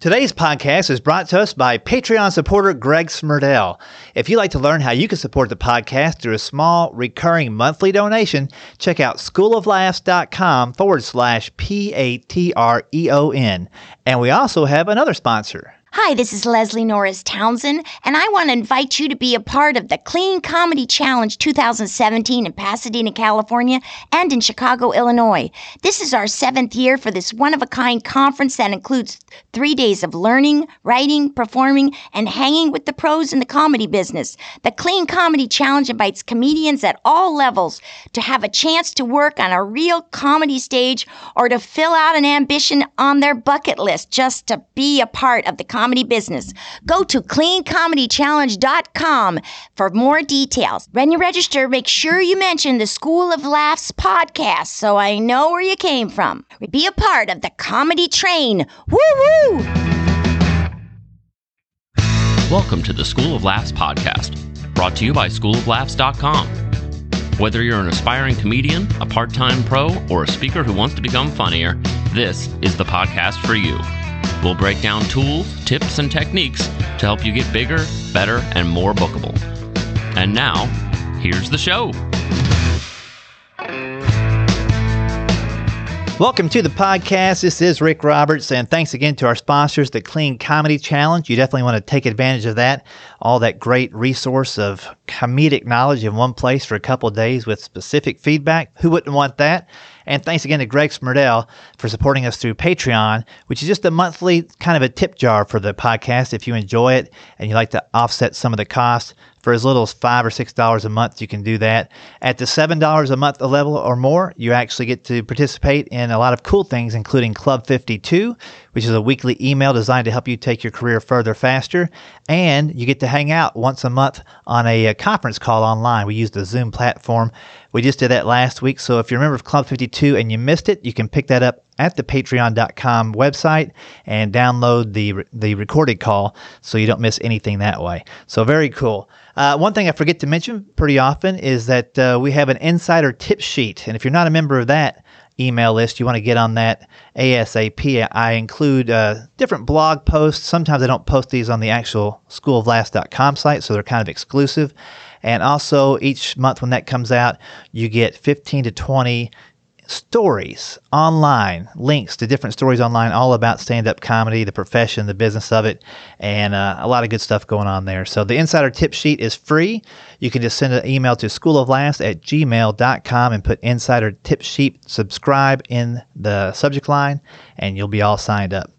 Today's podcast is brought to us by Patreon supporter Greg Smurdell. If you'd like to learn how you can support the podcast through a small recurring monthly donation, check out schooloflaughs.com forward slash P A T R E O N. And we also have another sponsor. Hi, this is Leslie Norris Townsend, and I want to invite you to be a part of the Clean Comedy Challenge 2017 in Pasadena, California, and in Chicago, Illinois. This is our seventh year for this one of a kind conference that includes three days of learning, writing, performing, and hanging with the pros in the comedy business. The Clean Comedy Challenge invites comedians at all levels to have a chance to work on a real comedy stage or to fill out an ambition on their bucket list just to be a part of the comedy business. Go to cleancomedychallenge.com for more details. When you register, make sure you mention the School of Laughs podcast so I know where you came from. Be a part of the comedy train. Woo woo! Welcome to the School of Laughs podcast, brought to you by schooloflaughs.com. Whether you're an aspiring comedian, a part time pro, or a speaker who wants to become funnier, this is the podcast for you. We'll break down tools, tips, and techniques to help you get bigger, better, and more bookable. And now, here's the show. Welcome to the podcast. This is Rick Roberts, and thanks again to our sponsors, the Clean Comedy Challenge. You definitely want to take advantage of that. All that great resource of comedic knowledge in one place for a couple days with specific feedback. Who wouldn't want that? And thanks again to Greg Smurdell for supporting us through Patreon, which is just a monthly kind of a tip jar for the podcast. If you enjoy it and you like to offset some of the costs, for as little as five or six dollars a month, you can do that. At the seven dollars a month level or more, you actually get to participate in a lot of cool things, including Club 52, which is a weekly email designed to help you take your career further faster. And you get to hang out once a month on a, a conference call online. We use the Zoom platform. We just did that last week. So if you're a member of Club 52 and you missed it, you can pick that up at the patreon.com website and download the the recorded call so you don't miss anything that way. So very cool. Uh, one thing I forget to mention pretty often is that uh, we have an insider tip sheet, and if you're not a member of that email list, you want to get on that ASAP. I include uh, different blog posts. Sometimes I don't post these on the actual schooloflaughs.com site, so they're kind of exclusive. And also, each month when that comes out, you get 15 to 20 stories online, links to different stories online, all about stand up comedy, the profession, the business of it, and uh, a lot of good stuff going on there. So the insider tip sheet is free. You can just send an email to schooloflaughs at gmail.com and put insider tip sheet subscribe in the subject line, and you'll be all signed up.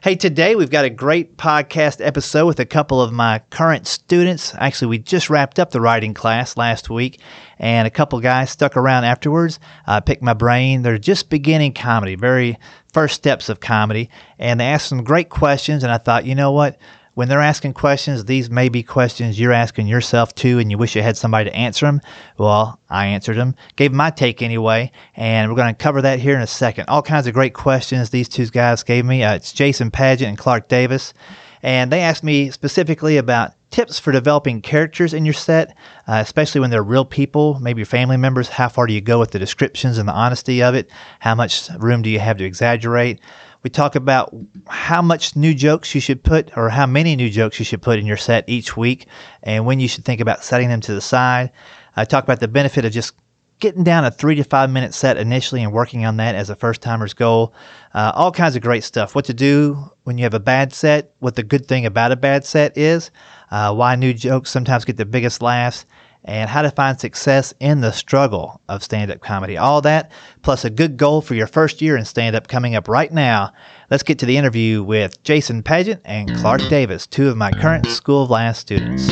Hey, today we've got a great podcast episode with a couple of my current students. Actually, we just wrapped up the writing class last week, and a couple guys stuck around afterwards, uh, picked my brain. They're just beginning comedy, very first steps of comedy, and they asked some great questions. And I thought, you know what? When they're asking questions, these may be questions you're asking yourself too, and you wish you had somebody to answer them. Well, I answered them, gave my take anyway, and we're going to cover that here in a second. All kinds of great questions these two guys gave me. Uh, it's Jason Paget and Clark Davis, and they asked me specifically about tips for developing characters in your set, uh, especially when they're real people, maybe your family members. How far do you go with the descriptions and the honesty of it? How much room do you have to exaggerate? We talk about how much new jokes you should put, or how many new jokes you should put in your set each week, and when you should think about setting them to the side. I talk about the benefit of just getting down a three to five minute set initially and working on that as a first timer's goal. Uh, all kinds of great stuff. What to do when you have a bad set, what the good thing about a bad set is, uh, why new jokes sometimes get the biggest laughs, and how to find success in the struggle of stand up comedy. All that, plus a good goal for your first year in stand up coming up right now. Let's get to the interview with Jason Paget and Clark Davis, two of my current School of Laughs students.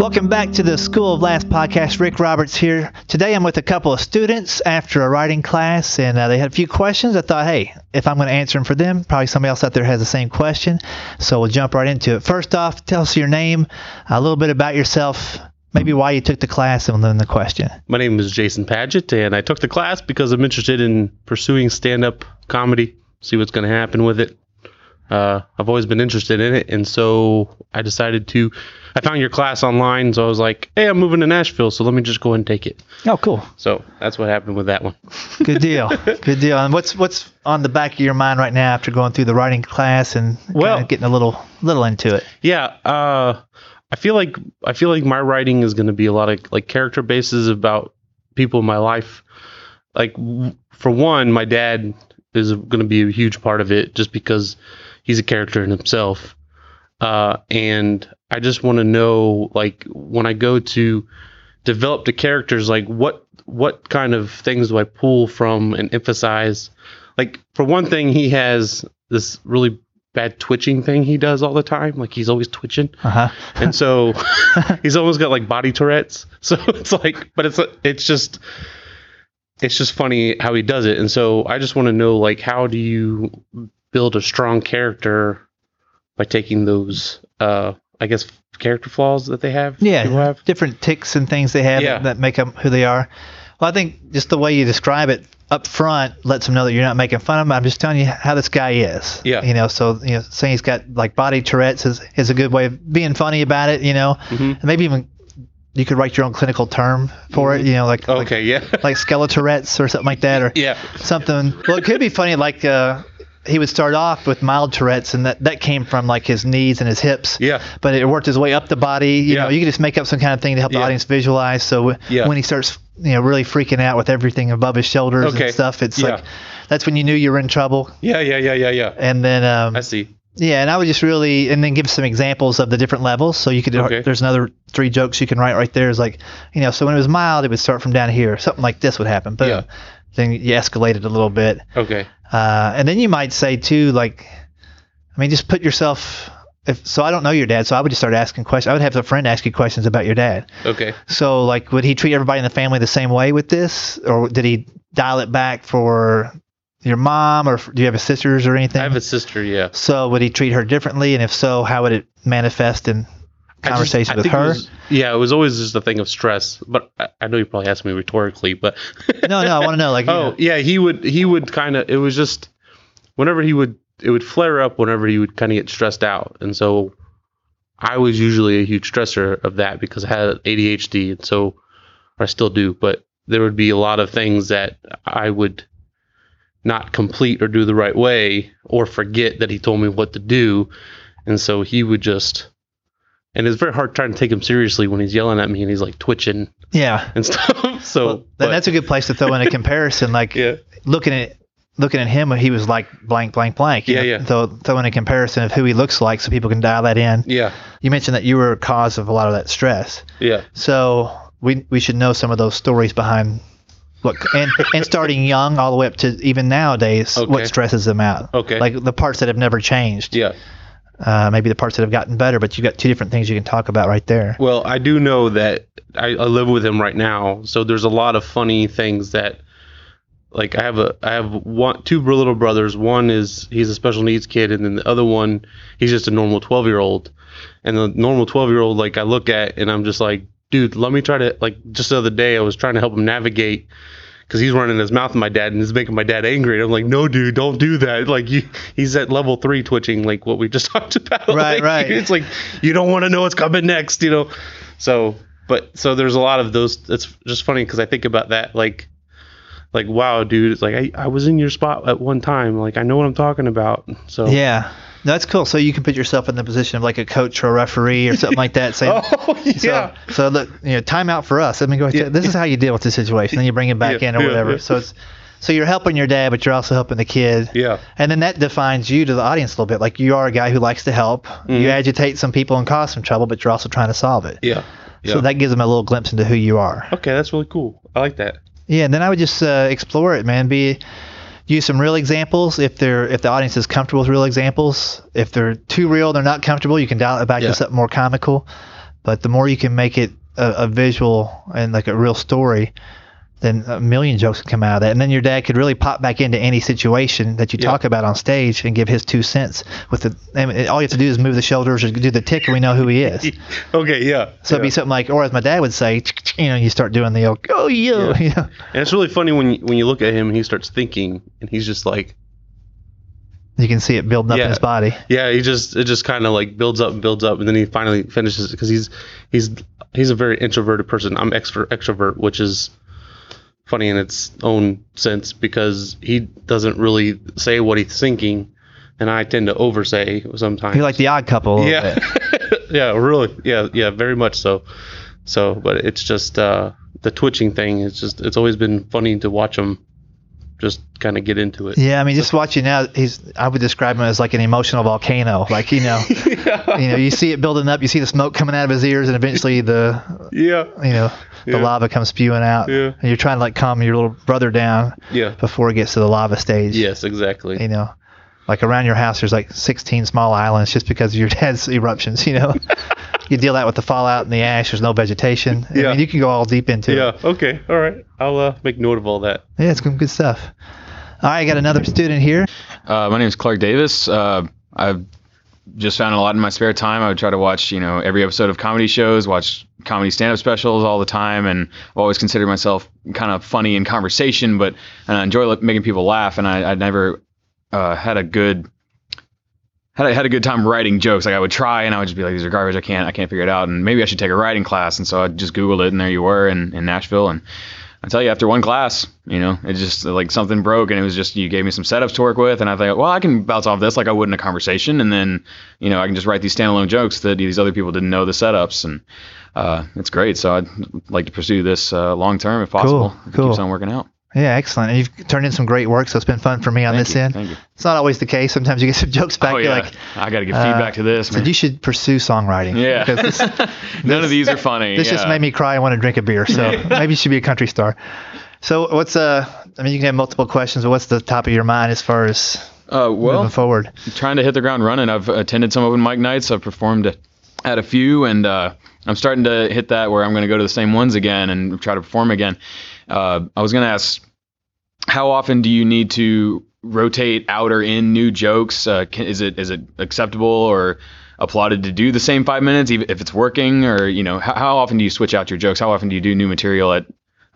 Welcome back to the School of Laughs podcast. Rick Roberts here. Today I'm with a couple of students after a writing class, and uh, they had a few questions. I thought, hey, if I'm going to answer them for them, probably somebody else out there has the same question. So we'll jump right into it. First off, tell us your name, a little bit about yourself, maybe why you took the class, and then the question. My name is Jason Paget, and I took the class because I'm interested in pursuing stand up comedy, see what's going to happen with it. Uh, I've always been interested in it, and so I decided to. I found your class online, so I was like, "Hey, I'm moving to Nashville, so let me just go ahead and take it." Oh, cool. So that's what happened with that one. Good deal. Good deal. And what's what's on the back of your mind right now after going through the writing class and Well- getting a little little into it? Yeah, uh, I feel like I feel like my writing is going to be a lot of like character bases about people in my life. Like w- for one, my dad is going to be a huge part of it, just because he's a character in himself. Uh, and I just want to know, like, when I go to develop the characters, like what what kind of things do I pull from and emphasize? Like for one thing, he has this really bad twitching thing he does all the time. Like he's always twitching, Uh huh. and so he's almost got like body Tourette's. So it's like, but it's it's just it's just funny how he does it. And so I just want to know like how do you build a strong character by taking those uh I guess character flaws that they have. Yeah, have. different ticks and things they have Yeah. that make them who they are. Well, I think just the way you describe it up front lets them know that you're not making fun of them. I'm just telling you how this guy is. Yeah. You know, so you know, saying he's got like body Tourette's is, is a good way of being funny about it. You know, Mhm. and maybe even you could write your own clinical term for it. You know, like like, Okay, yeah. like Skeletourettes or something like that, or yeah. something. Well, it could be funny, like uh, he would start off with mild Tourette's, and that that came from like his knees and his hips. Yeah. But it worked his way up the body. You Yeah. know, you could just make up some kind of thing to help the Yeah. audience visualize. So Yeah. when he starts, you know, really freaking out with everything above his shoulders Okay. and stuff, it's like that's when you knew you were in trouble. Yeah, yeah, yeah, yeah, yeah. And then, um, I see. Yeah, and I would just really, and then give some examples of the different levels. So you could, Okay. there's another three jokes you can write right there. Is like, you know, so when it was mild, it would start from down here. Something like this would happen. but Yeah. Then you escalate it a little bit. Okay. Uh, and then you might say too, like, I mean, just put yourself. If so, I don't know your dad, so I would just start asking questions. I would have a friend ask you questions about your dad. Okay. So, like, would he treat everybody in the family the same way with this, or did he dial it back for your mom, or do you have a sisters or anything? I have a sister, yeah. so, would he treat her differently, and if so, how would it manifest in just- conversation I with think it her? was- yeah, it was always just a thing of stress. But I, I know you probably asked me rhetorically, but no, no, I want to know, like, oh know, yeah, he would he would kind of it was just whenever he would it would flare up whenever he would kind of get stressed out, and so I was usually a huge stressor of that because I had ADHD, and so I still do. But there would be a lot of things that I would not complete or do the right way, or forget that he told me what to do, and so he would just. And it's very hard trying to take him seriously when he's yelling at me and he's like twitching yeah. and stuff. So Well, but- that's a good place to throw in a comparison. Like, yeah, looking at looking at him, when he was like blank, blank, blank. Yeah, know, yeah. So throw in a comparison of who he looks like, so people can dial that in. yeah, You mentioned that you were a cause of a lot of that stress, yeah. so we we should know some of those stories behind what and and starting young all the way up to even nowadays, Okay. what stresses them out. Okay. Like the parts that have never changed. Yeah. Uh, maybe the parts that have gotten better, but you've got two different things you can talk about right there. Well, I do know that I, I live with him right now, so there's a lot of funny things that, like, I have a I have one two little brothers. One is he's a special needs kid, and then the other one he's just a normal twelve year old. And the normal twelve year old, like, I look at and I'm just like, dude, let me try to like. Just the other day, I was trying to help him navigate. Because he's running his mouth at my dad and it's making my dad angry. And I'm like, no, dude, don't do that. Like, you, he's at level three twitching, like what we just talked about. Right, Like, right. It's like you don't want to know what's coming next, you know. So, but so there's a lot of those. It's just funny because I think about that, like, like wow, dude, it's like I, I was in your spot at one time. Like I know what I'm talking about. So Yeah. No, that's cool. So you can put yourself in the position of like a coach or a referee or something like that. Saying, Oh yeah. So, so look, you know, time out for us. Let me go. Yeah. This is how you deal with the situation. Then you bring it back Yeah, in or yeah, whatever. So it's so you're helping your dad, but you're also helping the kid. Yeah. And then that defines you to the audience a little bit. Like you are a guy who likes to help. Mhm. You agitate some people and cause some trouble, but you're also trying to solve it. Yeah. Yeah. So that gives them a little glimpse into who you are. okay, that's really cool. I like that. Yeah, and then I would just uh, explore it, man. Be use some real examples if they're if the audience is comfortable with real examples. If they're too real, they're not comfortable. You can dial it back Yeah. to something more comical. But the more you can make it a, a visual and like a real story, then a million jokes can come out of that. And then your dad could really pop back into any situation that you Yeah. talk about on stage and give his two cents. With the mean, all you have to do is move the shoulders or do the tick, and we know who he is. okay. Yeah. So it'd be something like, or as my dad would say, you know, you start doing the old, oh yeah, Yeah. you know. And it's really funny when you, when you look at him and he starts thinking and he's just like You can see it building up Yeah. in his body. Yeah, he just it just kind of like builds up and builds up, and then he finally finishes because he's he's he's a very introverted person. I'm extro extrovert, which is funny in its own sense because he doesn't really say what he's thinking, and I tend to oversay sometimes. You're like the odd couple. yeah, yeah, really, yeah, yeah, very much so. So, but it's just uh, the twitching thing. It's just it's always been funny to watch him just kind of get into it. Yeah, I mean, just watching now, he's. I would describe him as like an emotional volcano. Like you know, you know, you see it building up, you see the smoke coming out of his ears, and eventually the, Yeah, you know, the Yeah. lava comes spewing out. Yeah. And you're trying to like calm your little brother down yeah, before it gets to the lava stage. yes, exactly. You know, like around your house, there's like 16 small islands just because of your dad's eruptions. You know, you deal that with the fallout and the ash. There's no vegetation. I Yeah. mean, you can go all deep into Yeah. it. Yeah. Okay. All right. I'll uh, make note of all that. Yeah, it's good good stuff. All right, I got another student here. Uh, my name is Clark Davis. Uh, I've just found a lot in my spare time. I would try to watch, you know, every episode of comedy shows, watch comedy stand-up specials all the time, and I've always considered myself kind of funny in conversation, but and I enjoy making people laugh. And I, I never uh, had a good had a, had a good time writing jokes. Like I would try, and I would just be like, "These are garbage. I can't I can't figure it out." And maybe I should take a writing class. And so I just googled it, and there you were in, in Nashville. And I tell you, after one class, you know, it just like something broke, and it was just you gave me some setups to work with, and I thought, well, I can bounce off this like I would in a conversation, and then you know I can just write these standalone jokes that these other people didn't know the setups, and uh, it's great. So I'd like to pursue this uh, long term if possible. Cool, if cool. It keeps on working out. Yeah, excellent. And you've turned in some great work, so it's been fun for me on Thank this you, end. thank you. It's not always the case. Sometimes you get some jokes back. oh you're yeah, like, I got to give uh, feedback to this. so you should pursue songwriting. yeah, Because this, none of these are funny. this just made me cry and want to drink a beer. So maybe you should be a country star. So what's uh? I mean, you can have multiple questions, but what's the top of your mind as far as Uh, well, moving forward? trying to hit the ground running. I've attended some open mic nights. I've performed at a few, and uh, I'm starting to hit that where I'm going to go to the same ones again and try to perform again. Uh, I was going to ask, how often do you need to rotate out or in new jokes? Uh, can, is it is it acceptable or applauded to do the same five minutes, if it's working? Or you know, how, how often do you switch out your jokes? How often do you do new material at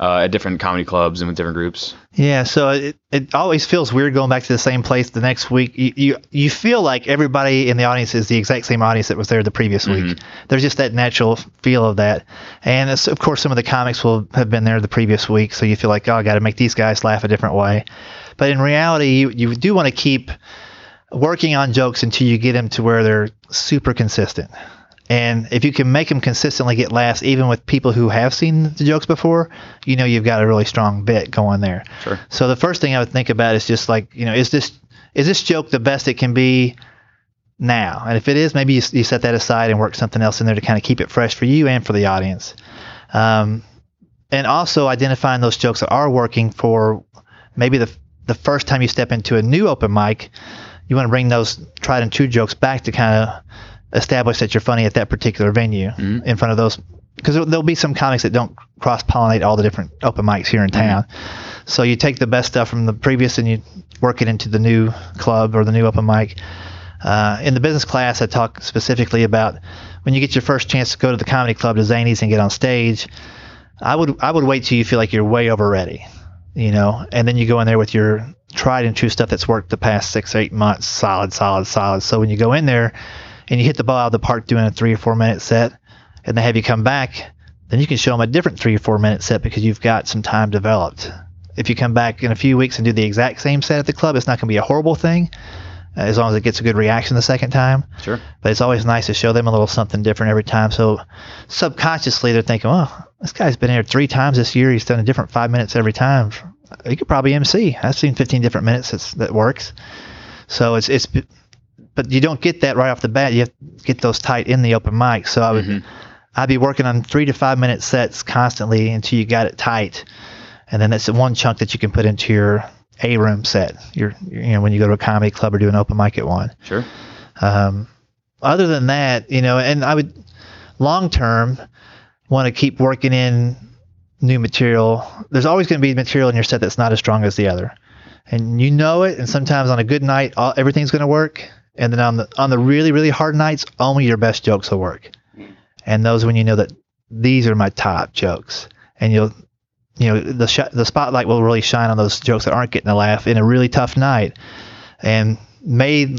uh, at different comedy clubs and with different groups? Yeah, so it, it always feels weird going back to the same place the next week. You, you you feel like everybody in the audience is the exact same audience that was there the previous week. There's just that natural feel of that, and of course some of the comics will have been there the previous week, so you feel like oh I got to make these guys laugh a different way. But in reality, you you do want to keep working on jokes until you get them to where they're super consistent. And if you can make them consistently get laughs, even with people who have seen the jokes before, you know you've got a really strong bit going there. Sure. So the first thing I would think about is just like, you know, is this is this joke the best it can be now? And if it is, maybe you, you set that aside and work something else in there to kind of keep it fresh for you and for the audience. Um, and also identifying those jokes that are working for maybe the the first time you step into a new open mic, you want to bring those tried and true jokes back to kind of establish that you're funny at that particular venue in front of those because there'll be some comics that don't cross pollinate all the different open mics here in town. So you take the best stuff from the previous and you work it into the new club or the new open mic. Uh, in the business class, I talk specifically about when you get your first chance to go to the comedy club to Zanies and get on stage. I would I would wait till you feel like you're way over ready, you know, and then you go in there with your tried and true stuff that's worked the past six eight months, solid, solid, solid. So when you go in there and you hit the ball out of the park doing a three or four minute set, and they have you come back, then you can show them a different three or four minute set because you've got some time developed. If you come back in a few weeks and do the exact same set at the club, it's not going to be a horrible thing, uh, as long as it gets a good reaction the second time. Sure. But it's always nice to show them a little something different every time. So subconsciously, they're thinking, "Oh, this guy's been here three times this year. He's done a different five minutes every time. He could probably MC. I've seen 15 different minutes that's, that works." So it's it's, but you don't get that right off the bat. You have to get those tight in the open mic. So I would, I'd be working on three to five minute sets constantly until you got it tight, and then that's the one chunk that you can put into your A room set. Your, you know, when you go to a comedy club or do an open mic at one. Sure. Um, other than that, you know, and I would long term want to keep working in new material. There's always going to be material in your set that's not as strong as the other, and you know it. And sometimes on a good night, all, everything's going to work, and then on the on the really really hard nights, only your best jokes will work. And those when you know that these are my top jokes, and you'll you know the sh- the spotlight will really shine on those jokes that aren't getting a laugh in a really tough night, and may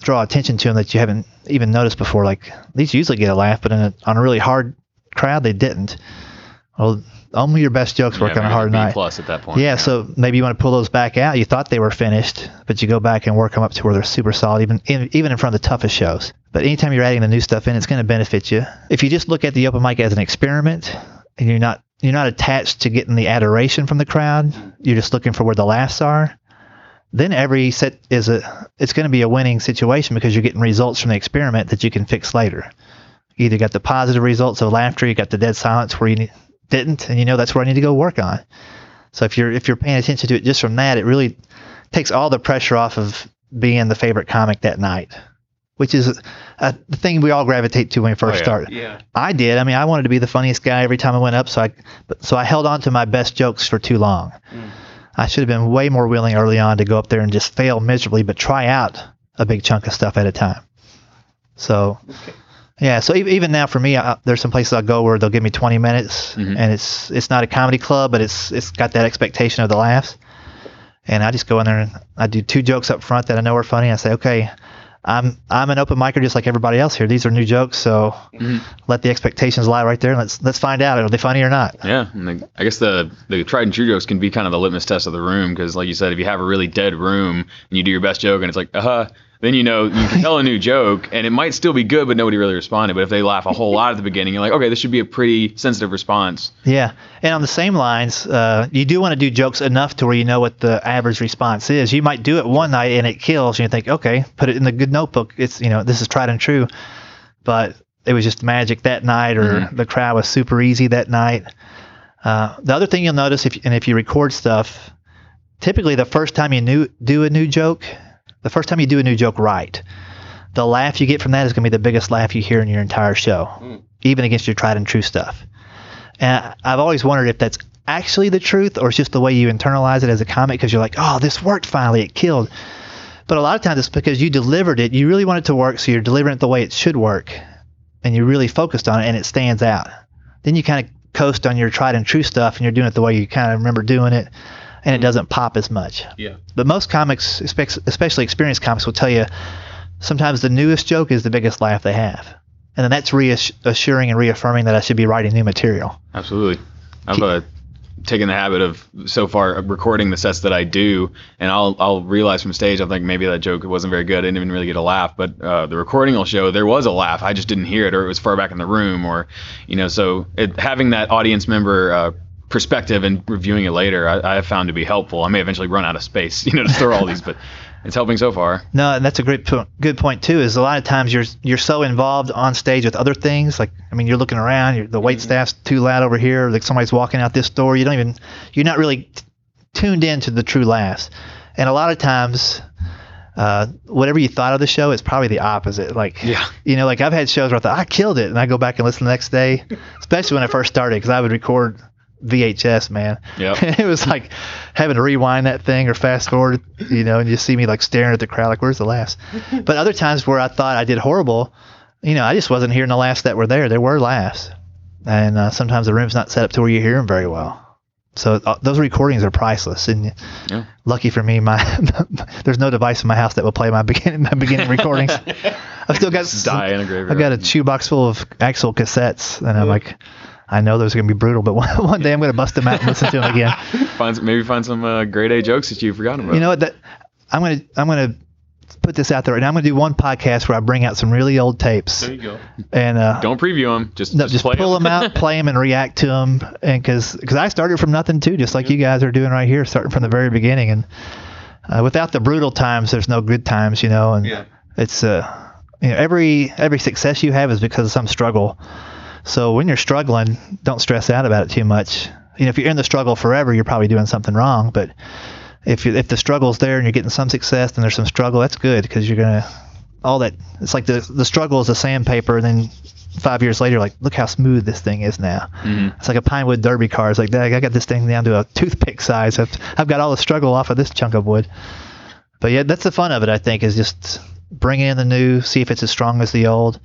draw attention to them that you haven't even noticed before. Like these usually get a laugh, but a, on a really hard crowd, they didn't. Well, only your best jokes work Yeah, on a hard B night. plus at that point. Yeah, so maybe you want to pull those back out. You thought they were finished, but you go back and work them up to where they're super solid, even in, even in front of the toughest shows. But anytime you're adding the new stuff in, it's going to benefit you. If you just look at the open mic as an experiment, and you're not you're not attached to getting the adoration from the crowd, you're just looking for where the laughs are. Then every set is a it's going to be a winning situation because you're getting results from the experiment that you can fix later. You either got the positive results of laughter, you got the dead silence where you didn't, and you know that's where I need to go work on. So if you're if you're paying attention to it just from that, it really takes all the pressure off of being the favorite comic that night, which is a, the thing we all gravitate to when we first Oh, yeah. start. Yeah. I did. I mean, I wanted to be the funniest guy every time I went up, so I but, so I held on to my best jokes for too long. Mm. I should have been way more willing early on to go up there and just fail miserably, but try out a big chunk of stuff at a time. So. Yeah, so even, now for me, I, there's some places I go where they'll give me 20 minutes, Mhm. and it's it's not a comedy club, but it's it's got that expectation of the laughs, and I just go in there and I do two jokes up front that I know are funny. I say, okay, I'm I'm an open micer just like everybody else here. These are new jokes, so Mhm. let the expectations lie right there, and let's let's find out are they funny or not. Yeah, and the, I guess the the tried and true jokes can be kind of the litmus test of the room because, like you said, if you have a really dead room and you do your best joke and it's like, uh huh, then you know you can tell a new joke and it might still be good, but nobody really responded. But if they laugh a whole lot at the beginning, you're like, okay, this should be a pretty sensitive response. Yeah, and on the same lines, uh, you do want to do jokes enough to where you know what the average response is. You might do it one night and it kills, and you think, okay, put it in the good notebook. It's you know this is tried and true, but it was just magic that night, or Mhm. the crowd was super easy that night. Uh, the other thing you'll notice, if and if you record stuff, typically the first time you new, do a new joke, the first time you do a new joke right, the laugh you get from that is going to be the biggest laugh you hear in your entire show, hmm. even against your tried and true stuff. And I've always wondered if that's actually the truth or it's just the way you internalize it as a comic because you're like, oh, this worked finally, it killed. But a lot of times it's because you delivered it, you really want it to work, so you're delivering it the way it should work, and you really focused on it, and it stands out. Then you kind of coast on your tried and true stuff, and you're doing it the way you kind of remember doing it, and it doesn't pop as much. Yeah. But most comics, especially experienced comics, will tell you sometimes the newest joke is the biggest laugh they have. And then that's reassuring and reaffirming that I should be writing new material. Absolutely. I've uh, taken the habit of so far recording the sets that I do, and I'll I'll realize from stage I think maybe that joke wasn't very good. I didn't even really get a laugh, but uh, the recording will show there was a laugh. I just didn't hear it, or it was far back in the room, or you know. So it, having that audience member. Uh, perspective and reviewing it later I, I have found to be helpful i may eventually run out of space you know to store all these but it's helping so far No, and that's a great po- good point too. Is a lot of times you're you're so involved on stage with other things. Like I mean, you're looking around. You're, the wait staff's too loud over here. Like somebody's walking out this door. You don't even you're not really t- tuned into the true laughs. And a lot of times, uh, whatever you thought of the show, it's probably the opposite. Like Yeah. you know, like I've had shows where I thought I killed it, and I go back and listen the next day, especially when I first started, because I would record VHS, man. Yep. it was like having to rewind that thing or fast forward, you know, and you see me like staring at the crowd, like, where's the laughs? But other times where I thought I did horrible, you know, I just wasn't hearing the laughs that were there. There were laughs. And uh, sometimes the room's not set up to where you hear them very well. So uh, those recordings are priceless. And Yeah. lucky for me, my there's no device in my house that will play my beginning my beginning recordings. I've still got some- die in a graveyard I've got a shoebox full of actual cassettes, and I'm like, I know those are gonna be brutal, but one, one day I'm gonna bust them out and listen to them again. find some, maybe find some uh, grade A jokes that you've forgotten about You know what? That I'm gonna I'm gonna put this out there and. I'm gonna do one podcast where I bring out some really old tapes There you go. and uh, don't preview them just, no, just, just pull 'em. them out, play them, and react to them. And because because I started from nothing too, just like you guys are doing right here, starting from the very beginning. And uh, without the brutal times, there's no good times, you know. And Yeah. it's uh, you know, every every success you have is because of some struggle. So when you're struggling, don't stress out about it too much. You know, if you're in the struggle forever, you're probably doing something wrong. But if you, if the struggle's there and you're getting some success, then there's some struggle. That's good because you're gonna all that. It's like the the struggle is a sandpaper, and then five years later, like look how smooth this thing is now. Mhm. It's like a Pinewood Derby car. It's like "Dang, I got this thing down to a toothpick size. I've, I've got all the struggle off of this chunk of wood. But yeah, that's the fun of it. I think is just bringing in the new, see if it's as strong as the old.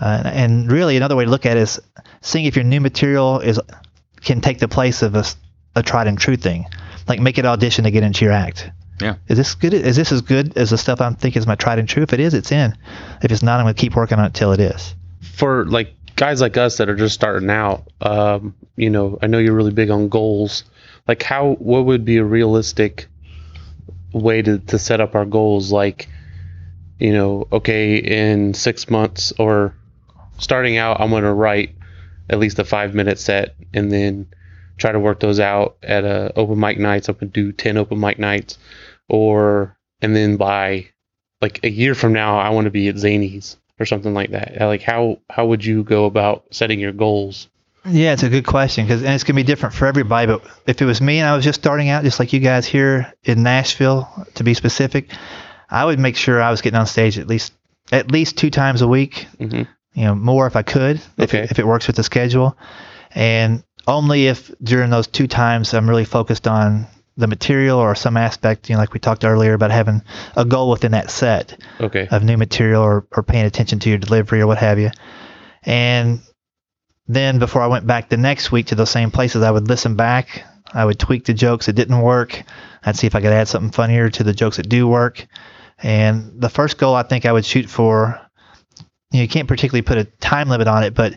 Uh, and really, another way to look at it is seeing if your new material is can take the place of a tried and true thing. Like make it audition to get into your act. Yeah. Is this good? Is this as good as the stuff I'm thinking is my tried and true? If it is, it's in. If it's not, I'm going to keep working on it till it is. For like guys like us that are just starting out, um, you know, I know you're really big on goals. Like, how what would be a realistic way to to set up our goals? Like, you know, okay, in six months or starting out, I'm going to write at least a five minute set, and then try to work those out at a open mic nights. I'm going to do ten open mic nights, or and then by like a year from now, I want to be at Zanies or something like that. Like, how how would you go about setting your goals? Yeah, it's a good question because and it's gonna be different for everybody. But if it was me and I was just starting out, just like you guys here in Nashville, to be specific, I would make sure I was getting on stage at least at least two times a week. Mhm. You know, more if I could, if Okay. it, if it works with the schedule, and only if during those two times I'm really focused on the material or some aspect. You know, like we talked earlier about having a goal within that set Okay. of new material or, or paying attention to your delivery or what have you. And then before I went back the next week to those same places, I would listen back. I would tweak the jokes that didn't work. I'd see if I could add something funnier to the jokes that do work. And the first goal I think I would shoot for, you, know, you can't particularly put a time limit on it, but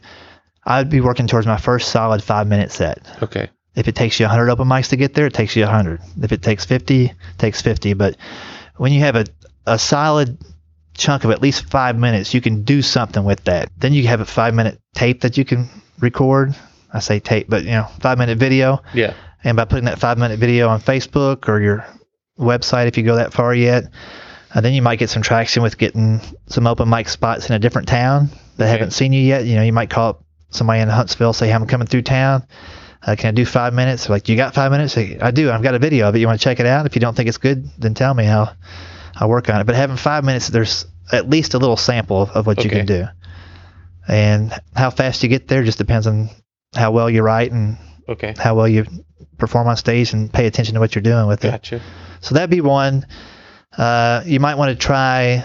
I'd be working towards my first solid five minute set. Okay. If it takes you 100 open mics to get there, it takes you 100. If it takes 50, it takes 50. But when you have a, a solid chunk of at least five minutes, you can do something with that. Then you have a five minute tape that you can record. I say tape, but you know, five minute video. Yeah. And by putting that five minute video on Facebook or your website, if you go that far yet, uh, then you might get some traction with getting some open mic spots in a different town that Okay. haven't seen you yet. You know, you might call up somebody in Huntsville, say, hey, I'm coming through town. Uh, can I do five minutes? They're like, you got five minutes? Say, I do. I've got a video of it. You want to check it out? If you don't think it's good, then tell me. I'll, I'll work on it. But having five minutes, there's at least a little sample of, of what you can do. And how fast you get there just depends on how well you write and Okay. how well you perform on stage and pay attention to what you're doing with it. Gotcha. So that'd be one. Uh, you might want to try.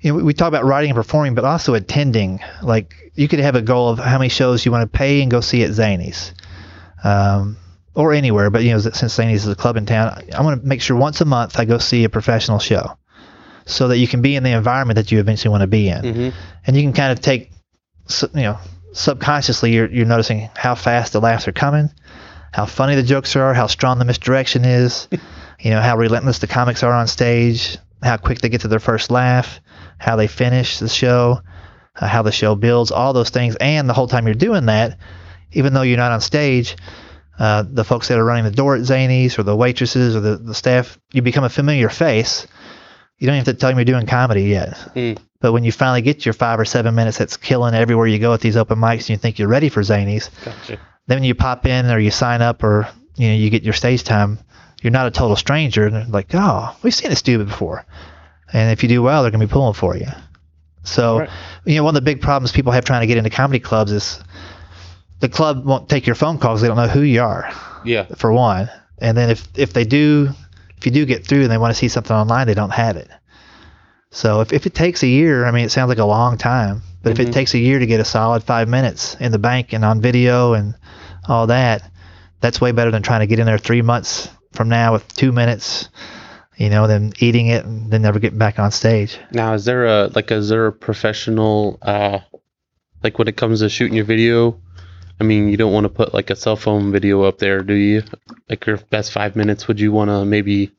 You know, we- talk about writing and performing, but also attending. Like you could have a goal of how many shows you want to pay and go see at Zanies, um, or anywhere. But you know, since Zanies is a club in town, I want to make sure once a month I go see a professional show, so that you can be in the environment that you eventually want to be in, hmm and you can kind of take, you know, subconsciously you're you're noticing how fast the laughs are coming, how funny the jokes are, how strong the misdirection is, you know, how relentless the comics are on stage, how quick they get to their first laugh, how they finish the show, uh, how the show builds, all those things. And the whole time you're doing that, even though you're not on stage, uh, the folks that are running the door at Zanies or the waitresses or the, the staff, you become a familiar face. You don't have to tell them you're doing comedy yet. Mm. But when you finally get your five or seven minutes that's killing everywhere you go at these open mics and you think you're ready for Zanies, Gotcha. then when you pop in or you sign up or you know you get your stage time, you're not a total stranger. And they're like, oh, we've seen this dude before. And if you do well, they're gonna be pulling for you. So, Right. you know, one of the big problems people have trying to get into comedy clubs is the club won't take your phone calls. They don't know who you are, Yeah. for one. And then if if they do, if you do get through and they want to see something online, they don't have it. So if, if it takes a year, I mean, it sounds like a long time, but if Mhm. it takes a year to get a solid five minutes in the bank and on video and all that, that's way better than trying to get in there three months from now with two minutes, you know, then eating it and then never getting back on stage. Now, is there a like is there a professional uh like when it comes to shooting your video? I mean, you don't want to put like a cell phone video up there, do you? Like your best five minutes, would you want to maybe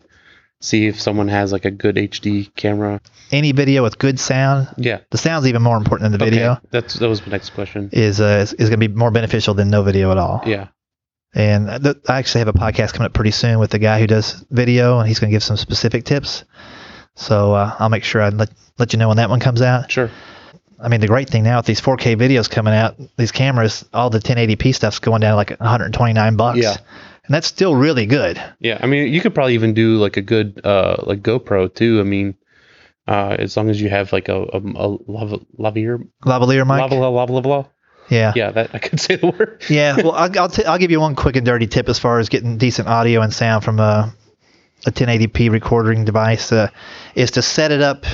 see if someone has like a good HD camera? Any video with good sound, Yeah. the sound's even more important than the video, Okay. That's that was my next question. is uh, is, is going to be more beneficial than no video at all. Yeah. And I actually have a podcast coming up pretty soon with the guy who does video, and he's going to give some specific tips. So uh, I'll make sure I let let you know when that one comes out. Sure. I mean, the great thing now with these 4K videos coming out, these cameras, all the 1080p stuff's going down like 129 bucks. Yeah. And that's still really good. Yeah. I mean, you could probably even do like a good uh like GoPro too. I mean, uh as long as you have like a a, a lava lavalier Lavalier mic. lava lava lava lava. Yeah. Yeah, that I could say the word. Yeah, well, I'll I'll, t- I'll give you one quick and dirty tip as far as getting decent audio and sound from a a 1080p recording device uh, is to set it up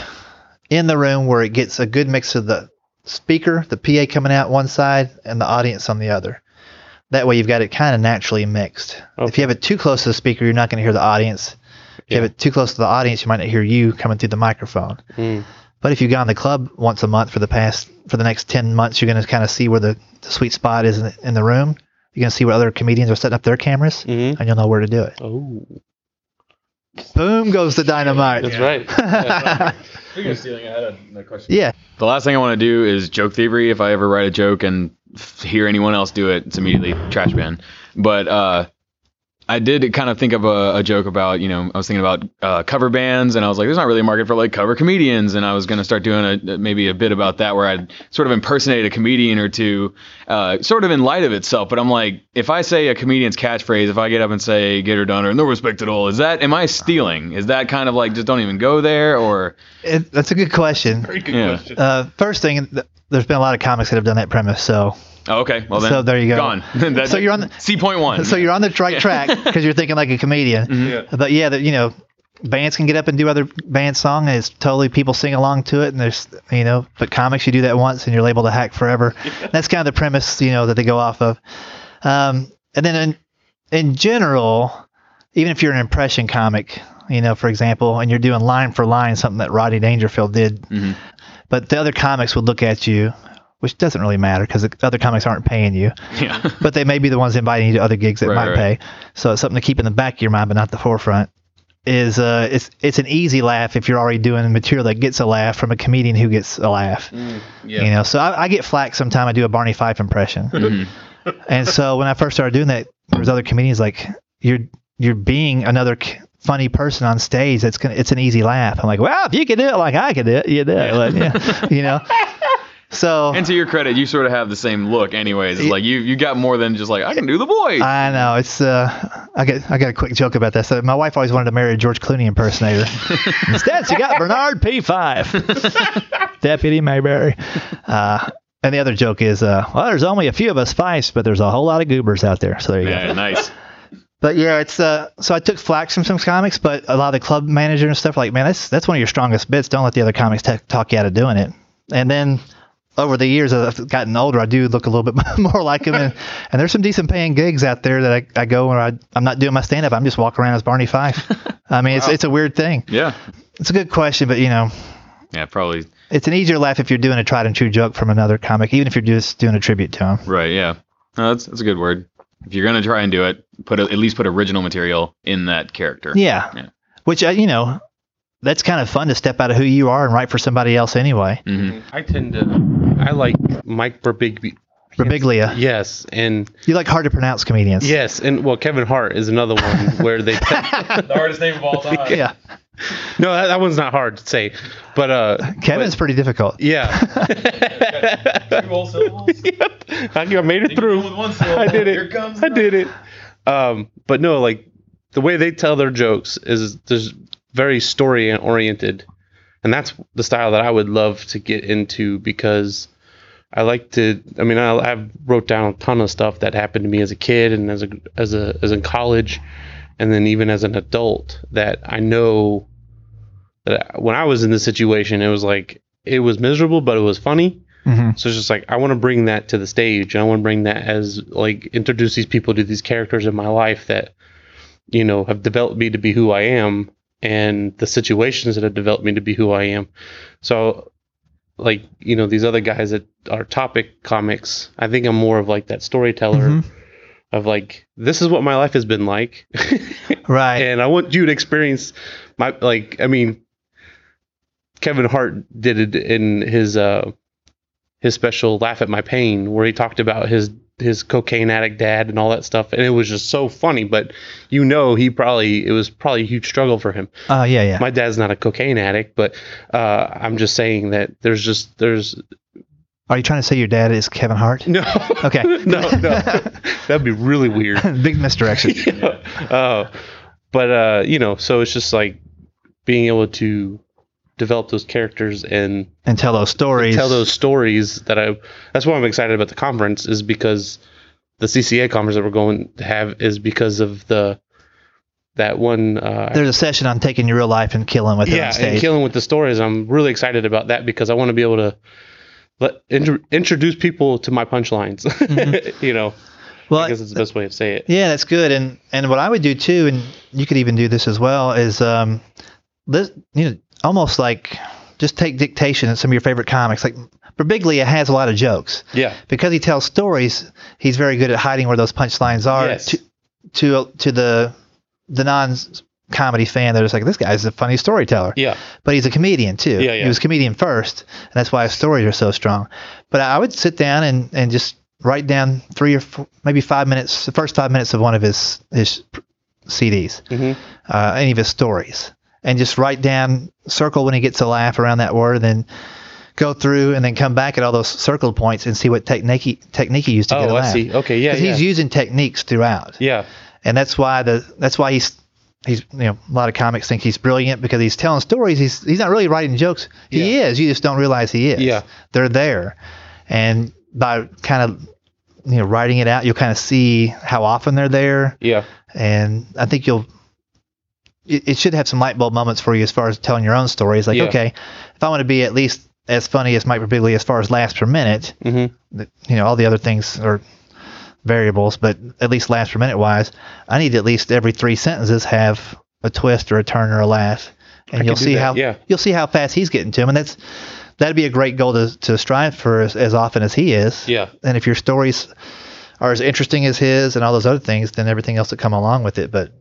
in the room where it gets a good mix of the speaker, the PA coming out one side, and the audience on the other. That way, you've got it kind of naturally mixed. If you have it too close to the speaker, you're not going to hear the audience. If you have it too close to the audience, you might not hear you coming through the microphone. Mm. But if you've gone to the club once a month for the past for the next ten months, you're going to kind of see where the, the sweet spot is in the, in the room. You're going to see where other comedians are setting up their cameras, Mhm. and you'll know where to do it. Oh, Boom goes the dynamite. that's right. That's. Speaking of stealing, I had another question. Yeah. The last thing I want to do is joke thievery. If I ever write a joke and hear anyone else do it, it's immediately trash ban. But uh, I did kind of think of a, a joke about, you know, I was thinking about uh, cover bands, and I was like, there's not really a market for like cover comedians, and I was going to start doing a maybe a bit about that where I'd sort of impersonate a comedian or two, uh, sort of in light of itself. But I'm like, if I say a comedian's catchphrase, if I get up and say "get her done" or "no respect at all," is that am I stealing? Is that kind of like just don't even go there, or It, that's a good question. Very good Yeah. question. Uh, first thing, th- there's been a lot of comics that have done that premise. So, oh, okay, well then, So there you go. gone. So you're on the- C point one. so you're on the right track because you're thinking like a comedian. Yeah. But yeah, that you know, bands can get up and do other band song, and it's totally people sing along to it, and there's you know, but comics you do that once and you're labeled a hack forever. That's kind of the premise, you know, that they go off of. Um, and then in in general, even if you're an impression comic, you know, for example, and you're doing line for line something that Rodney Dangerfield did, Mhm. but the other comics would look at you. Which doesn't really matter because the other comics aren't paying you yeah. but they may be the ones inviting you to other gigs that Right, might right. pay. So it's something to keep in the back of your mind, but not the forefront. Is uh, it's it's an easy laugh if you're already doing material that gets a laugh from a comedian who gets a laugh. Yeah. You know, so I, I get flack sometime. I do a Barney Fife impression, Mhm. and so when I first started doing that, there was other comedians like you're you're being another c- funny person on stage. That's gonna it's an easy laugh. I'm like, well, if you can do it like I can do it, you do it. Yeah, you know. So And to your credit, you sort of have the same look, anyways. It's like you you got more than just like I can do the voice. I know it's. Uh, I got I got a quick joke about that. So my wife always wanted to marry a George Clooney impersonator. Instead, she got Bernard P. Fife, Deputy Mayberry. Uh, and the other joke is, uh, well, there's only a few of us Fifes, but there's a whole lot of goobers out there. So there you yeah, go. nice. But yeah, it's uh. So I took flack from some comics, but a lot of the club manager and stuff like, man, that's that's one of your strongest bits. Don't let the other comics t- talk you out of doing it. And then over the years, as I've gotten older, I do look a little bit more like him. And, and there's some decent paying gigs out there that I, I go where I, I'm not doing my stand up. I'm just walking around as Barney Fife. I mean, it's, it's a weird thing. Yeah. It's a good question, but you know, Yeah, probably. it's an easier laugh if you're doing a tried and true joke from another comic, even if you're just doing a tribute to him. Right. Yeah. No, that's that's a good word. If you're gonna try and do it, put a, at least put original material in that character. Yeah. Yeah. Which, uh, you know, that's kind of fun to step out of who you are and write for somebody else anyway. hmm I tend to. I like Mike Birbiglia. Birbiglia. Yes, and You like hard to pronounce comedians. yes, and well, Kevin Hart is another one where they. the hardest name of all time. Yeah. no, that, that one's not hard to say, but uh, Kevin's pretty difficult. yeah. Two whole syllables. I I made it through. with one syllable. I did it. Here comes I did it. Um, but no, like the way they tell their jokes is there's very story oriented, and that's the style that I would love to get into because I like to. I mean, I, I wrote down a ton of stuff that happened to me as a kid and as a as a as in college, and then even as an adult that I know that I- when I was in this situation, it was like it was miserable, but it was funny. hmm So it's just like I want to bring that to the stage. and I want to bring that as like introduce these people to these characters in my life that you know have developed me to be who I am and the situations that have developed me to be who I am. So like you know these other guys that are topic comics, I think I'm more of like that storyteller Mhm. of like this is what my life has been like. Right. and I want you to experience my like I mean Kevin Hart did it in his uh his special Laugh at My Pain where he talked about his his cocaine addict dad and all that stuff and it was just so funny but you know he probably it was probably a huge struggle for him. Oh, yeah, yeah. My dad's not a cocaine addict but uh I'm just saying that there's just there's Are you trying to say your dad is Kevin Hart? no Okay. no no that'd be really weird. Big misdirection. uh, but uh, you know, so it's just like being able to develop those characters and And tell those stories. tell those stories that I. That's why I'm excited about the conference is because the CCA conference that we're going to have is because of the that one. Uh, There's a session on taking your real life and killing with it yeah, on and killing with the stories. I'm really excited about that because I want to be able to let intro, introduce people to my punchlines. Mm-hmm. you know, Well, I guess it's the best way to say it. Yeah, that's good. And and what I would do too, and you could even do this as well, is um, this you know almost like just take dictation in some of your favorite comics. Like Birbiglia has a lot of jokes Yeah. because he tells stories. He's very good at hiding where those punchlines are. Yes. To to to the the non comedy fan, they're just like this guy's a funny storyteller. Yeah. But he's a comedian too. Yeah, yeah. He was a comedian first, and that's why his stories are so strong. But I would sit down and, and just write down three or four, maybe five minutes, the first five minutes of one of his his CDs, Mhm. uh, any of his stories, and just write down, circle when he gets a laugh around that word, then go through and then come back at all those circled points and see what technique he, technique he used to oh, get a Oh, I see. Okay. Yeah. Because Yeah. he's using techniques throughout yeah. and that's why the that's why he's he's you know a lot of comics think he's brilliant because he's telling stories. He's he's not really writing jokes. He Yeah. is. You just don't realize he is. Yeah. they're there, and by kind of you know writing it out, you'll kind of see how often they're there, Yeah. and I think you'll. It, should have some light bulb moments for you as far as telling your own stories. Like, Yeah. okay, if I want to be at least as funny as Mike Birbiglia as far as laughs per minute, Mm-hmm. you know all the other things are variables, but at least laughs per minute wise, I need at least every three sentences have a twist or a turn or a laugh, and I you'll see that, how yeah. you'll see how fast he's getting to him, and that's that'd be a great goal to, to strive for as, as often as he is. Yeah. And if your stories are as interesting as his and all those other things, then everything else will come along with it. But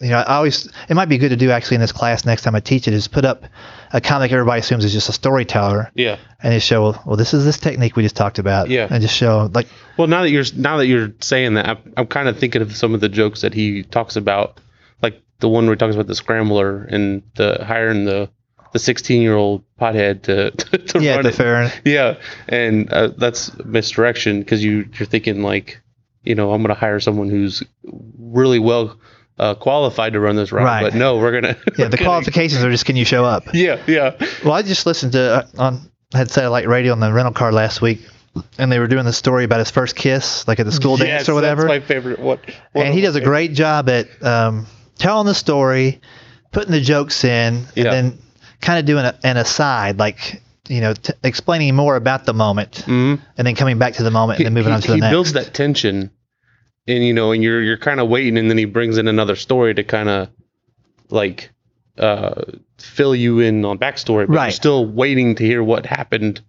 you know, I always it might be good to do actually in this class next time I teach it is put up a comic everybody assumes is just a storyteller Yeah. and just show well this is this technique we just talked about Yeah. and just show like Well, now that you're now that you're saying that, I'm, I'm kind of thinking of some of the jokes that he talks about, like the one where he talks about the scrambler and the hiring the the 16 year old pothead to to yeah run the it. fair Yeah, and uh, that's misdirection because you you're thinking like, you know, I'm gonna hire someone who's really well uh, qualified to run this route, Right. but no, we're gonna yeah we're the gonna- qualifications are just can you show up Yeah, yeah, well i just listened to uh, on I had satellite radio on the rental car last week and they were doing the story about his first kiss like at the school yes, dance or whatever That's my favorite. What? and he does a great job at um, telling the story, putting the jokes in, and Yeah. then kind of doing a, an aside, like you know, t- explaining more about the moment, Mhm. and then coming back to the moment, and then moving he, on to the he next. builds that tension and you know and you're you're kind of waiting and then he brings in another story to kind of like uh fill you in on backstory but Right. you're still waiting to hear what happened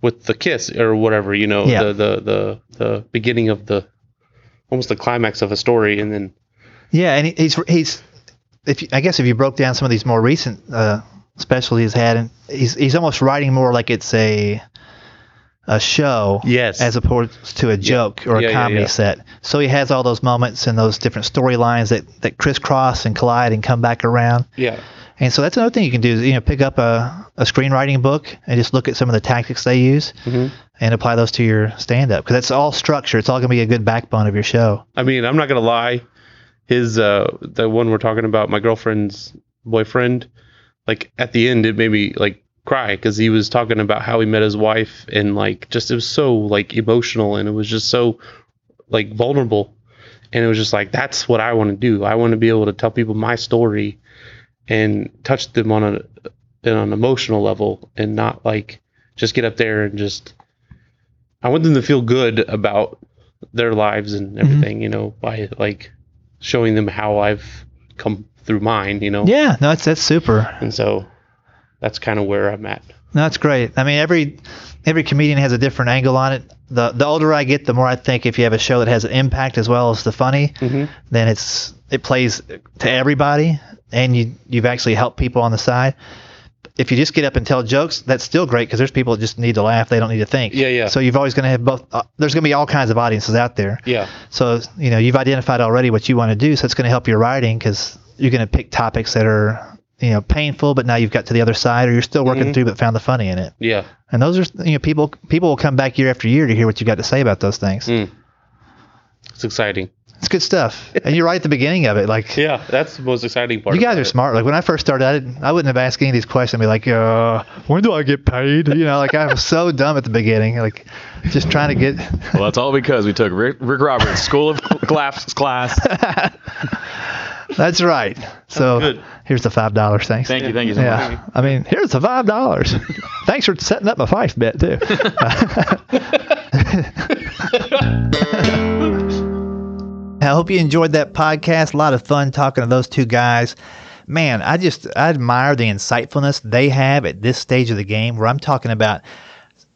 with the kiss or whatever you know Yeah. the, the the the beginning of the almost the climax of a story and then yeah, and he's he's if you, I guess if you broke down some of these more recent uh, specials he's had, and he's he's almost writing more like it's a a show Yes. as opposed to a joke or a Yeah, yeah, comedy yeah. set. So he has all those moments and those different storylines that, that crisscross and collide and come back around. yeah And so that's another thing you can do is you know pick up a, a screenwriting book and just look at some of the tactics they use Mm-hmm. and apply those to your stand up because that's all structure. It's all going to be a good backbone of your show. i mean i'm not gonna lie his uh the one we're talking about my girlfriend's boyfriend like at the end it made me like cry because he was talking about how he met his wife and like just it was so like emotional and it was just so like vulnerable. And it was just like that's what i want to do. I want to be able to tell people my story and touch them on a on an emotional level and not like just get up there and just i want them to feel good about their lives and mm-hmm. everything you know by like showing them how i've come through mine you know? Yeah, no, that's that's super. and so that's kind of where i'm at No, that's great. I mean, every every comedian has a different angle on it. The the older I get, the more I think if you have a show that has an impact as well as the funny, Mhm. then it's it plays to everybody, and you you've actually helped people on the side. If you just get up and tell jokes, that's still great because there's people that just need to laugh; they don't need to think. Yeah, yeah. So you've always going to have both. Uh, there's going to be all kinds of audiences out there. yeah So you know you've identified already what you want to do, so it's going to help your writing because you're going to pick topics that are you know painful, but now you've got to the other side, or you're still working Mhm. through but found the funny in it. yeah And those are you know people people will come back year after year to hear what you got to say about those things. Mm. it's exciting It's good stuff, and you're right at the beginning of it. Like yeah that's the most exciting part you guys are it. smart. Like when I first started, I didn't I wouldn't have asked any of these questions. I'd be like, uh, when do I get paid? You know, like I was so dumb at the beginning, like just trying to get. Well, that's all because we took Rick, Rick Roberts School of Laughs class. That's right. So good. here's the five dollars. Thanks. Thank you, thank you so much. Yeah, I mean, here's the five dollars. Thanks for setting up my five bet too. I hope you enjoyed that podcast. A lot of fun talking to those two guys. Man, I just I admire the insightfulness they have at this stage of the game where I'm talking about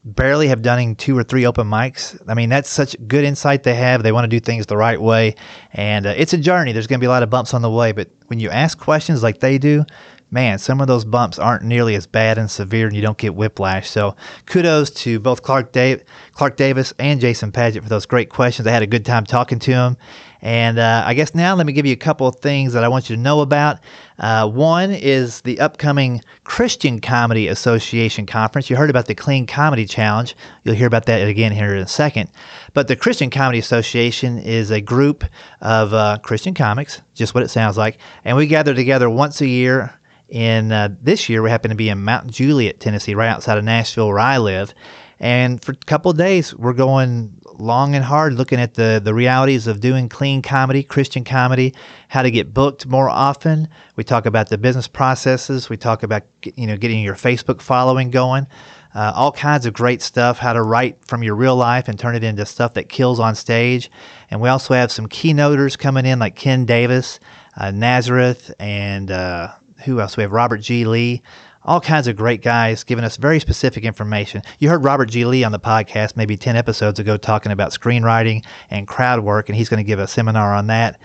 barely have done two or three open mics. I mean, that's such good insight they have. They want to do things the right way. And uh, it's a journey. There's going to be a lot of bumps on the way. But when you ask questions like they do, man, some of those bumps aren't nearly as bad and severe, and you don't get whiplash. So, kudos to both Clark, Dave, Clark Davis and Jason Paget for those great questions. I had a good time talking to them. And uh, I guess now let me give you a couple of things that I want you to know about. Uh, one is the upcoming Christian Comedy Association conference. You heard about the Clean Comedy Challenge. You'll hear about that again here in a second. But the Christian Comedy Association is a group of uh, Christian comics, just what it sounds like. And we gather together once a year in uh, this year we happen to be in Mount Juliet, Tennessee, right outside of Nashville, where I live. And for a couple of days, we're going long and hard looking at the, the realities of doing clean comedy, Christian comedy, how to get booked more often. We talk about the business processes. We talk about you know getting your Facebook following going. Uh, all kinds of great stuff, how to write from your real life and turn it into stuff that kills on stage. And we also have some keynoters coming in like Ken Davis, uh, Nazareth, and uh, who else? We have Robert G. Lee all kinds of great guys giving us very specific information. You heard Robert G. Lee on the podcast maybe 10 episodes ago talking about screenwriting and crowd work, and he's going to give a seminar on that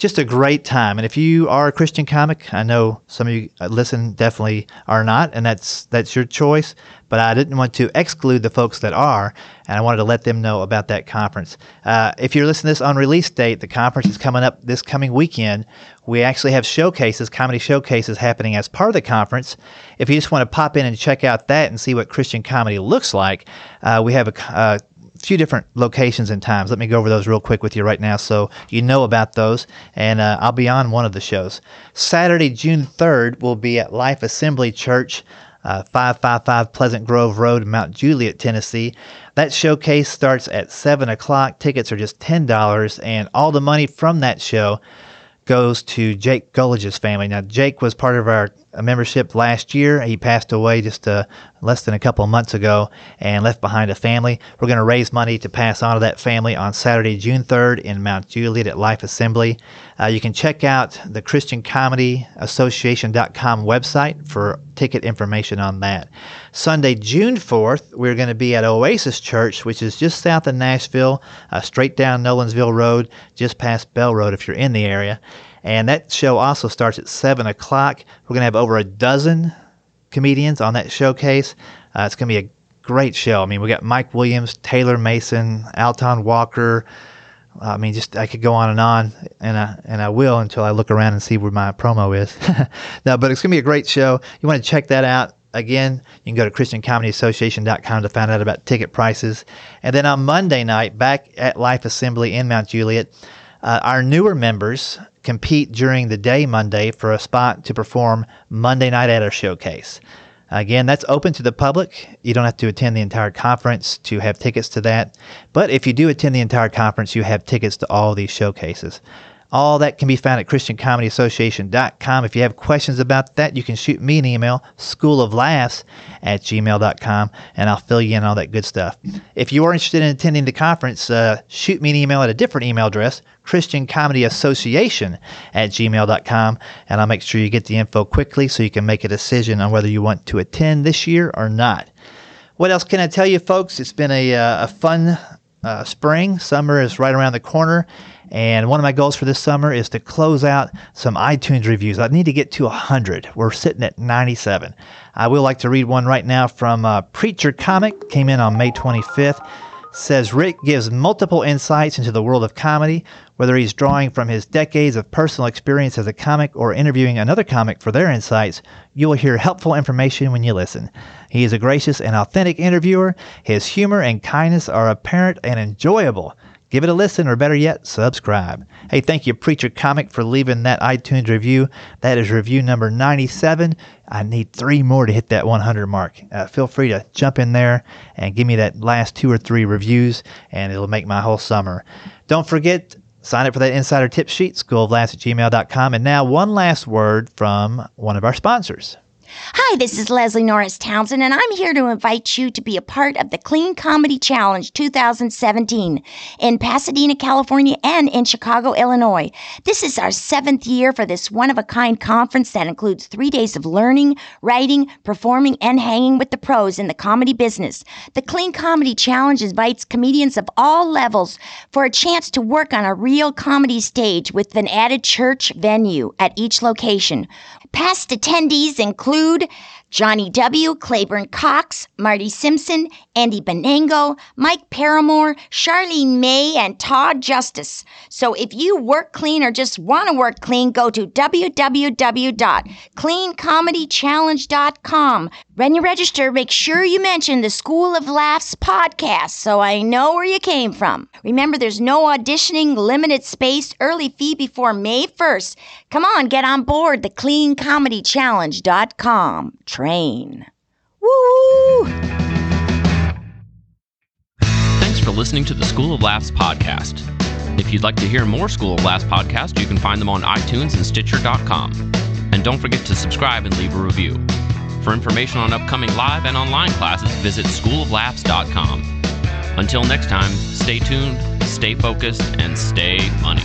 just a great time. And if you are a Christian comic, I know some of you uh, listen definitely are not, and that's that's your choice. But I didn't want to exclude the folks that are, and I wanted to let them know about that conference. Uh, if you're listening to this on release date, the conference is coming up this coming weekend. We actually have showcases, comedy showcases happening as part of the conference. If you just want to pop in and check out that and see what Christian comedy looks like, uh, we have a uh, few different locations and times. Let me go over those real quick with you right now so you know about those. And uh, I'll be on one of the shows. Saturday, June 3rd, will be at Life Assembly Church. Uh, 555 Pleasant Grove Road, Mount Juliet, Tennessee. That showcase starts at 7 o'clock. Tickets are just $10, and all the money from that show goes to Jake Gullige's family. Now, Jake was part of our membership last year. He passed away just uh, less than a couple months ago and left behind a family. We're going to raise money to pass on to that family on Saturday, June 3rd in Mount Juliet at Life Assembly. Uh, you can check out the Christian Comedy Association.com website for ticket information on that. Sunday, June 4th, we're going to be at Oasis Church, which is just south of Nashville, uh, straight down Nolensville Road, just past Bell Road if you're in the area. And that show also starts at 7 o'clock. We're going to have over a dozen comedians on that showcase. Uh, it's going to be a great show. I mean, we got Mike Williams, Taylor Mason, Alton Walker. I mean, just I could go on and on, and I and I will until I look around and see where my promo is. no, but it's gonna be a great show. You want to check that out. Again, you can go to ChristianComedyAssociation.com to find out about ticket prices. And then on Monday night, back at Life Assembly in Mount Juliet, uh, our newer members compete during the day Monday for a spot to perform Monday night at our showcase. Again, that's open to the public. You don't have to attend the entire conference to have tickets to that. But if you do attend the entire conference, you have tickets to all these showcases. All that can be found at ChristianComedyAssociation.com. If you have questions about that, you can shoot me an email, schooloflaughs at gmail.com, and I'll fill you in on all that good stuff. If you are interested in attending the conference, uh, shoot me an email at a different email address, Christian Comedy Association at gmail.com, and I'll make sure you get the info quickly so you can make a decision on whether you want to attend this year or not. What else can I tell you, folks? It's been a, uh, a fun uh, spring. Summer is right around the corner, and one of my goals for this summer is to close out some iTunes reviews. I need to get to 100. We're sitting at 97. I would like to read one right now from uh, Preacher Comic, came in on May 25th. Says Rick gives multiple insights into the world of comedy, whether he's drawing from his decades of personal experience as a comic or interviewing another comic for their insights. You will hear helpful information when you listen. He is a gracious and authentic interviewer. His humor and kindness are apparent and enjoyable. Give it a listen, or better yet, subscribe. Hey, thank you, Preacher Comic, for leaving that iTunes review. That is review number 97. I need three more to hit that 100 mark. Uh, feel free to jump in there and give me that last two or three reviews, and it'll make my whole summer. Don't forget, sign up for that insider tip sheet, schooloflaughs at gmail.com. And now, one last word from one of our sponsors. Hi, this is Leslie Norris Townsend, and I'm here to invite you to be a part of the Clean Comedy Challenge 2017 in Pasadena, California, and in Chicago, Illinois. This is our seventh year for this one of a kind conference that includes three days of learning, writing, performing, and hanging with the pros in the comedy business. The Clean Comedy Challenge invites comedians of all levels for a chance to work on a real comedy stage with an added church venue at each location. Past attendees include Johnny W., Claiborne Cox, Marty Simpson, Andy Benango, Mike Paramore, Charlene May, and Todd Justice. So if you work clean or just want to work clean, go to www.cleancomedychallenge.com. When you register, make sure you mention the School of Laughs podcast so I know where you came from. Remember, there's no auditioning, limited space, early fee before May 1st. Come on, get on board the cleancomedychallenge.com train. Woo! Thanks for listening to the School of Laughs podcast. If you'd like to hear more School of Laughs podcasts, you can find them on iTunes and Stitcher.com. And don't forget to subscribe and leave a review. For information on upcoming live and online classes, visit schooloflaughs.com. Until next time, stay tuned, stay focused, and stay funny.